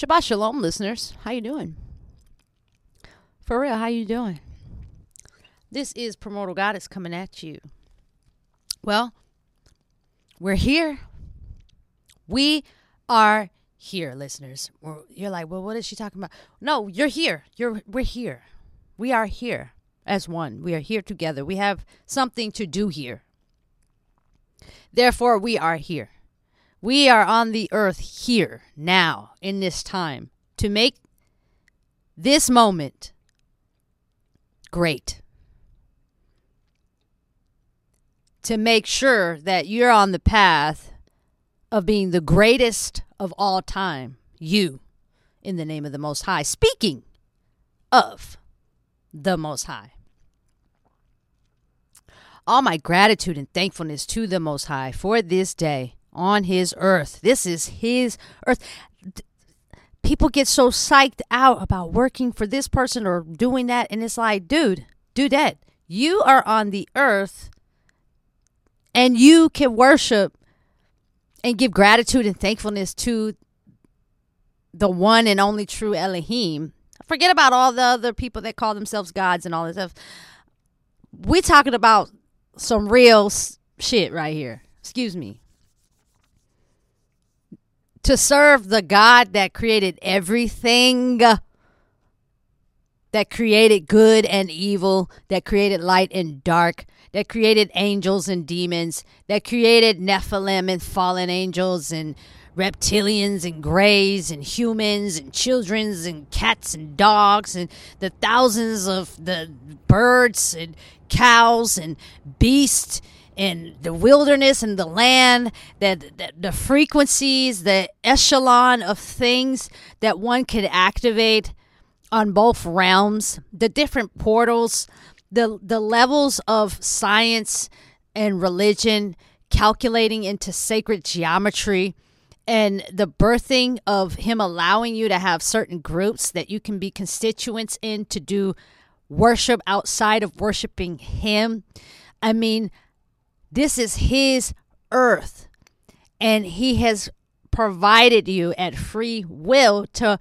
Shabbat shalom, listeners. How you doing? For real, how you doing? This is Primordial Goddess coming at you. Well, we're here. We are here, listeners. We're- You're like, well, what is she talking about? No, you're here. You're we're here. We are here as one. We are here together. We have something to do here. Therefore, we are here. We are on the earth here, now, in this time, to make this moment great. To make sure that you're on the path of being the greatest of all time. You, in the name of the Most High. Speaking of the Most High. All my gratitude and thankfulness to the Most High for this day on His earth. This is His earth. People get so psyched out about working for this person or doing that, and it's like, dude, do that. You are on the earth and you can worship and give gratitude and thankfulness to the one and only true Elohim. Forget about all the other people that call themselves gods and all this stuff. We're talking about some real shit right here. Excuse me. To serve the God that created everything, that created good and evil, that created light and dark, that created angels and demons, that created Nephilim and fallen angels and reptilians and greys and humans and childrens and cats and dogs and the thousands of the birds and cows and beasts and the wilderness and the land that, that the frequencies the echelon of things that one could activate on both realms, the different portals, the the levels of science and religion calculating into sacred geometry and the birthing of him allowing you to have certain groups that you can be constituents in to do worship outside of worshiping him. I mean, this is his earth and he has provided you at free will to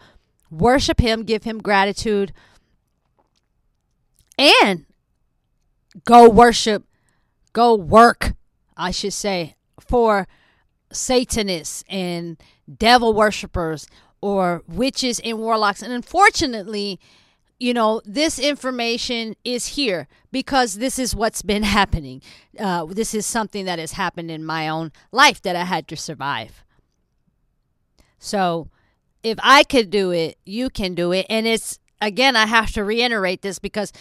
worship him, give him gratitude, and go worship, go work, I should say, for Satanists and devil worshippers or witches and warlocks. And unfortunately, you know, this information is here because this is what's been happening. Uh, this is something that has happened in my own life that I had to survive. So, if I could do it, you can do it. And it's, again, I have to reiterate this because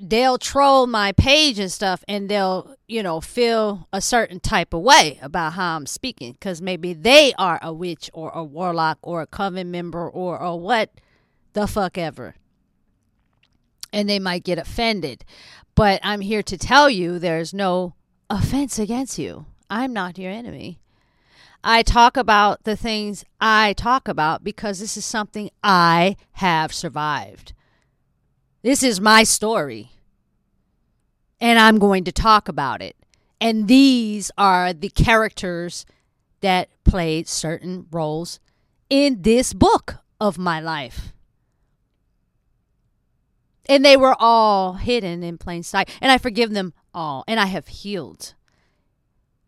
they'll troll my page and stuff and they'll, you know, feel a certain type of way about how I'm speaking because maybe they are a witch or a warlock or a coven member or, or what the fuck ever. And they might get offended. But I'm here to tell you there's no offense against you. I'm not your enemy. I talk about the things I talk about because this is something I have survived. This is my story. And I'm going to talk about it. And these are the characters that played certain roles in this book of my life. And they were all hidden in plain sight. And I forgive them all. And I have healed.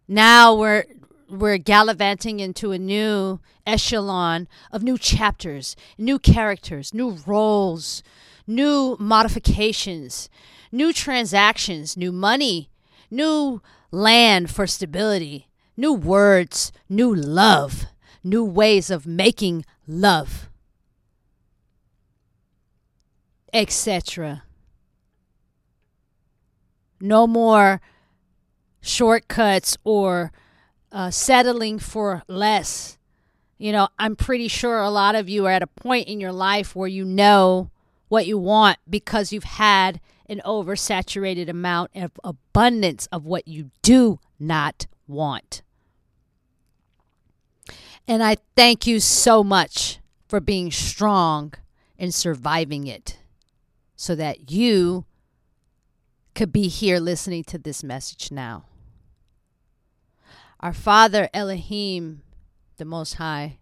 Now we're we're gallivanting into a new echelon of new chapters, new characters, new roles, new modifications, new transactions, new money, new land for stability, new words, new love, new ways of making love, etc. No more shortcuts or uh, settling for less. You know, I'm pretty sure a lot of you are at a point in your life where you know what you want because you've had an oversaturated amount of abundance of what you do not want. And I thank you so much for being strong and surviving it so that you could be here listening to this message now. Our Father Elohim, the Most High,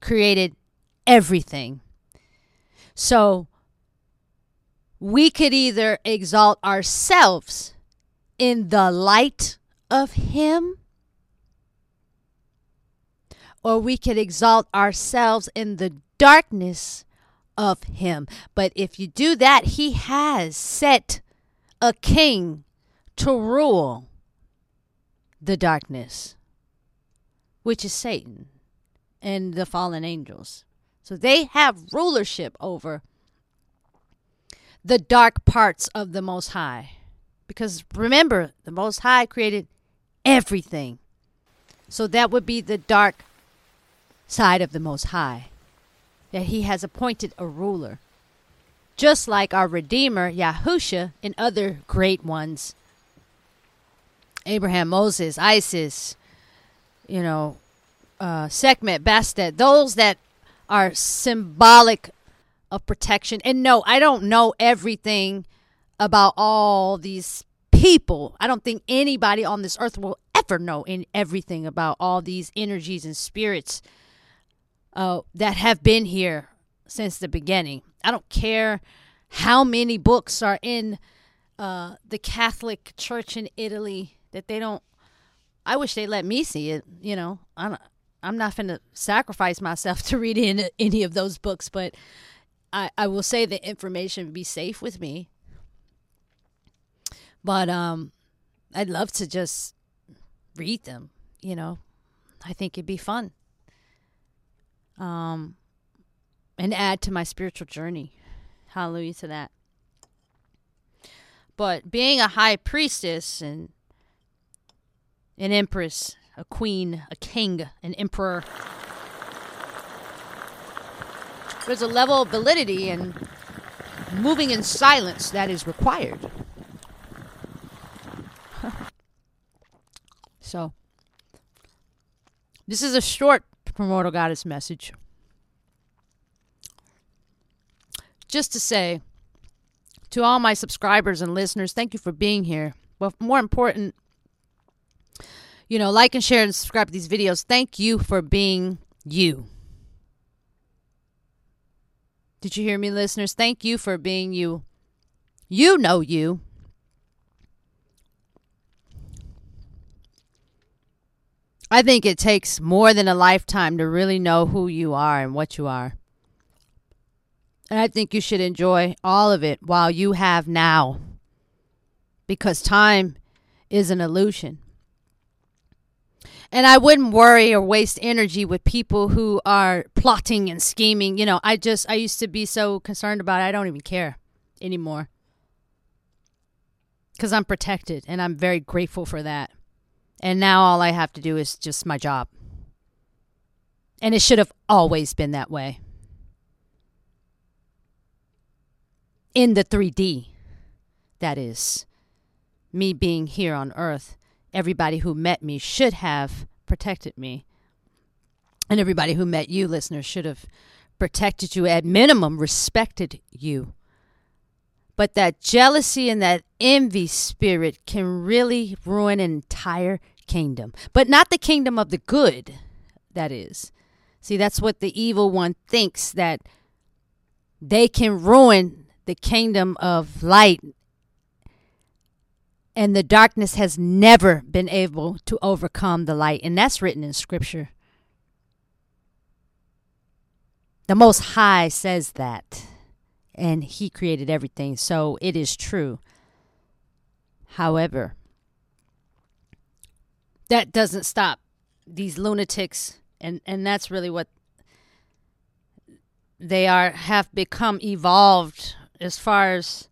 created everything. So we could either exalt ourselves in the light of Him, or we could exalt ourselves in the darkness of Him. But if you do that, He has set a king to rule the darkness, which is Satan and the fallen angels. So they have rulership over the dark parts of the Most High. Because remember, the Most High created everything. So that would be the dark side of the Most High. That He has appointed a ruler. Just like our Redeemer, Yahusha, and other great ones Abraham, Moses, Isis, you know, uh, Sekhmet, Bastet, those that are symbolic of protection. And no, I don't know everything about all these people. I don't think anybody on this earth will ever know in everything about all these energies and spirits uh, that have been here since the beginning. I don't care how many books are in uh, the Catholic Church in Italy that they don't. I wish they let me see it. You know, I'm not going to sacrifice myself to read in any of those books, but I I will say the information be safe with me. But um, I'd love to just read them. You know, I think it'd be fun. Um, and add to my spiritual journey. Hallelujah to that. But being a high priestess and an empress, a queen, a king, an emperor. There's a level of validity and moving in silence that is required. so, this is a short Primordial Goddess message. Just to say to all my subscribers and listeners, thank you for being here. But more important, you know, like and share and subscribe to these videos. Thank you for being you. Did you hear me, listeners? Thank you for being you. You know you. I think it takes more than a lifetime to really know who you are and what you are. And I think you should enjoy all of it while you have now. Because time is an illusion. And I wouldn't worry or waste energy with people who are plotting and scheming. You know, I just, I used to be so concerned about it. I don't even care anymore. Because I'm protected and I'm very grateful for that. And now all I have to do is just my job. And it should have always been that way. In the 3D, that is. Me being here on Earth everybody who met me should have protected me. And everybody who met you, listeners, should have protected you, at minimum, respected you. But that jealousy and that envy spirit can really ruin an entire kingdom. But not the kingdom of the good, that is. See, that's what the evil one thinks that they can ruin the kingdom of light and the darkness has never been able to overcome the light. And that's written in Scripture. The Most High says that, and He created everything, so it is true. However, that doesn't stop these lunatics, and, and that's really what they are have become evolved as far as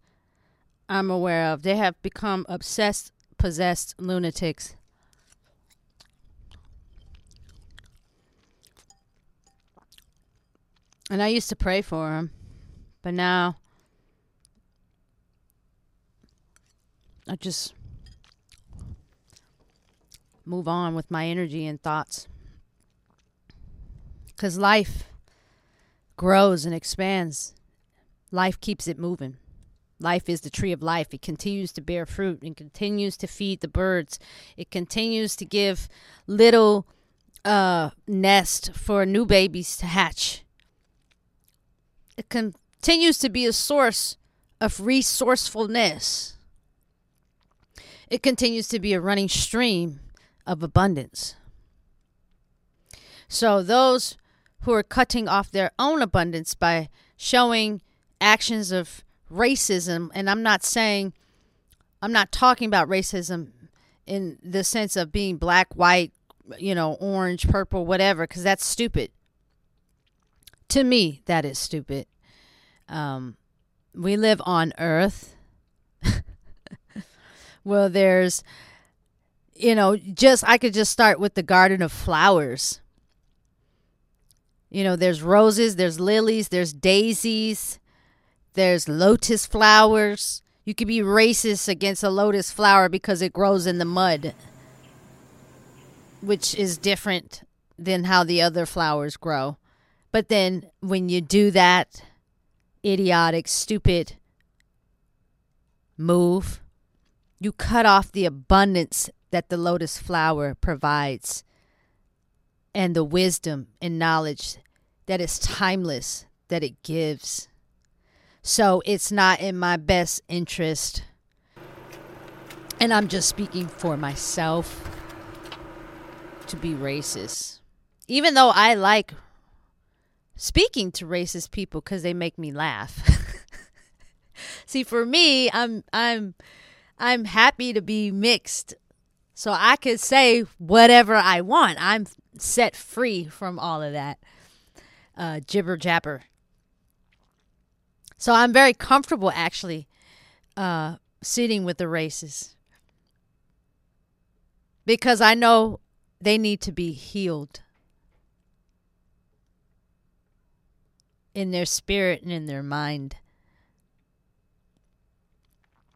I'm aware of. They have become obsessed, possessed lunatics. And I used to pray for them, but now I just move on with my energy and thoughts. Because life grows and expands, life keeps it moving. Life is the tree of life. It continues to bear fruit and continues to feed the birds. It continues to give little uh, nest for new babies to hatch. it continues to be a source of resourcefulness. It continues to be a running stream of abundance. So, those who are cutting off their own abundance by showing actions of racism, and I'm not saying, I'm not talking about racism in the sense of being black, white, you know, orange, purple, whatever, because that's stupid. To me, that is stupid. Um, we live on Earth. well, there's, you know, just I could just start with the garden of flowers. You know, there's roses, there's lilies, there's daisies, there's lotus flowers. You could be racist against a lotus flower because it grows in the mud, which is different than how the other flowers grow. But then when you do that idiotic, stupid move, you cut off the abundance that the lotus flower provides and the wisdom and knowledge that is timeless that it gives. So it's not in my best interest. And I'm just speaking for myself to be racist. Even though I like speaking to racist people cuz they make me laugh. See, for me, I'm I'm I'm happy to be mixed. So I could say whatever I want. I'm set free from all of that uh, jibber jabber. So I'm very comfortable actually uh, sitting with the races because I know they need to be healed in their spirit and in their mind.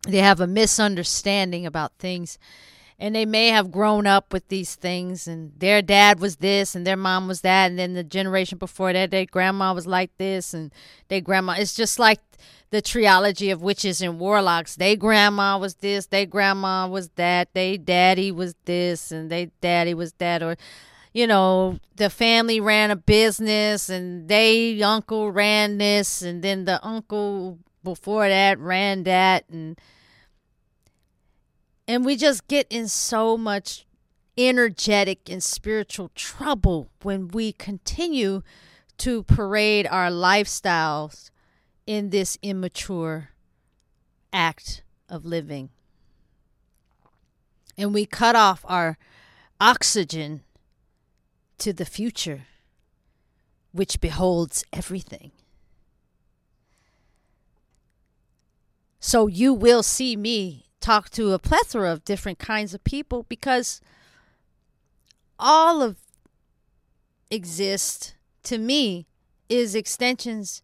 They have a misunderstanding about things and they may have grown up with these things and their dad was this and their mom was that and then the generation before that their grandma was like this and their grandma it's just like the trilogy of witches and warlocks they grandma was this they grandma was that they daddy was this and they daddy was that or you know the family ran a business and they uncle ran this and then the uncle before that ran that and and we just get in so much energetic and spiritual trouble when we continue to parade our lifestyles in this immature act of living. And we cut off our oxygen to the future, which beholds everything. So you will see me talk to a plethora of different kinds of people because all of exist to me is extensions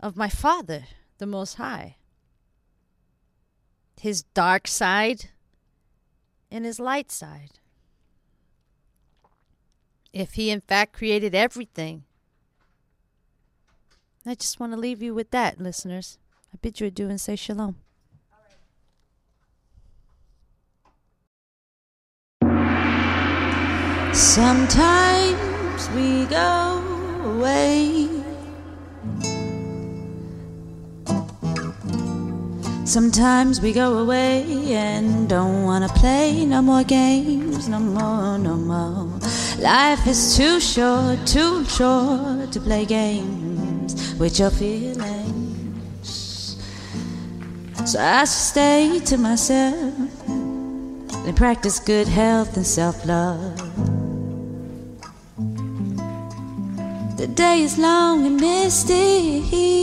of my father the most high his dark side and his light side if he in fact created everything. I just want to leave you with that listeners. I bid you adieu and say shalom. Sometimes we go away. Sometimes we go away and don't wanna play no more games, no more, no more. Life is too short, too short to play games with your feelings. So I stay to myself and practice good health and self love. The day is long and misty.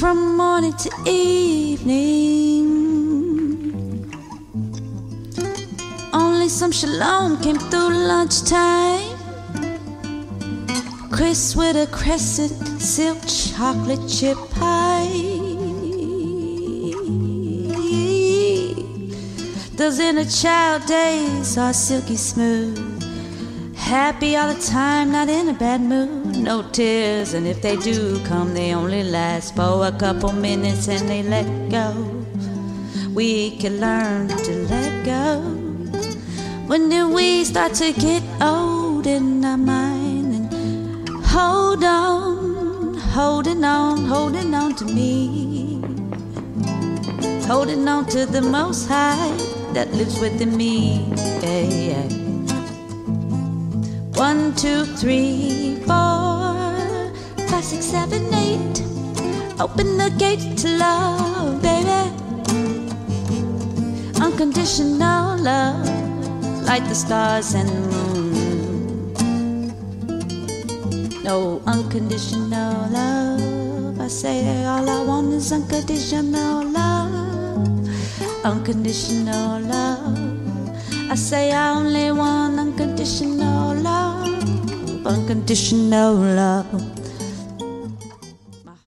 From morning to evening, only some shalom came through lunchtime. Chris with a crescent silk chocolate chip pie. Those inner child days are silky smooth. Happy all the time, not in a bad mood. No tears, and if they do come, they only last for a couple minutes and they let go. We can learn to let go. When then we start to get old in our mind and Hold on, holding on, holding on to me. Holding on to the most high that lives within me. Yeah, yeah. One, two, three, four, five, six, seven, eight. Open the gate to love, baby. Unconditional love, like the stars and the moon. No unconditional love. I say all I want is unconditional love. Unconditional love. I say I only want unconditional love. Unconditional love.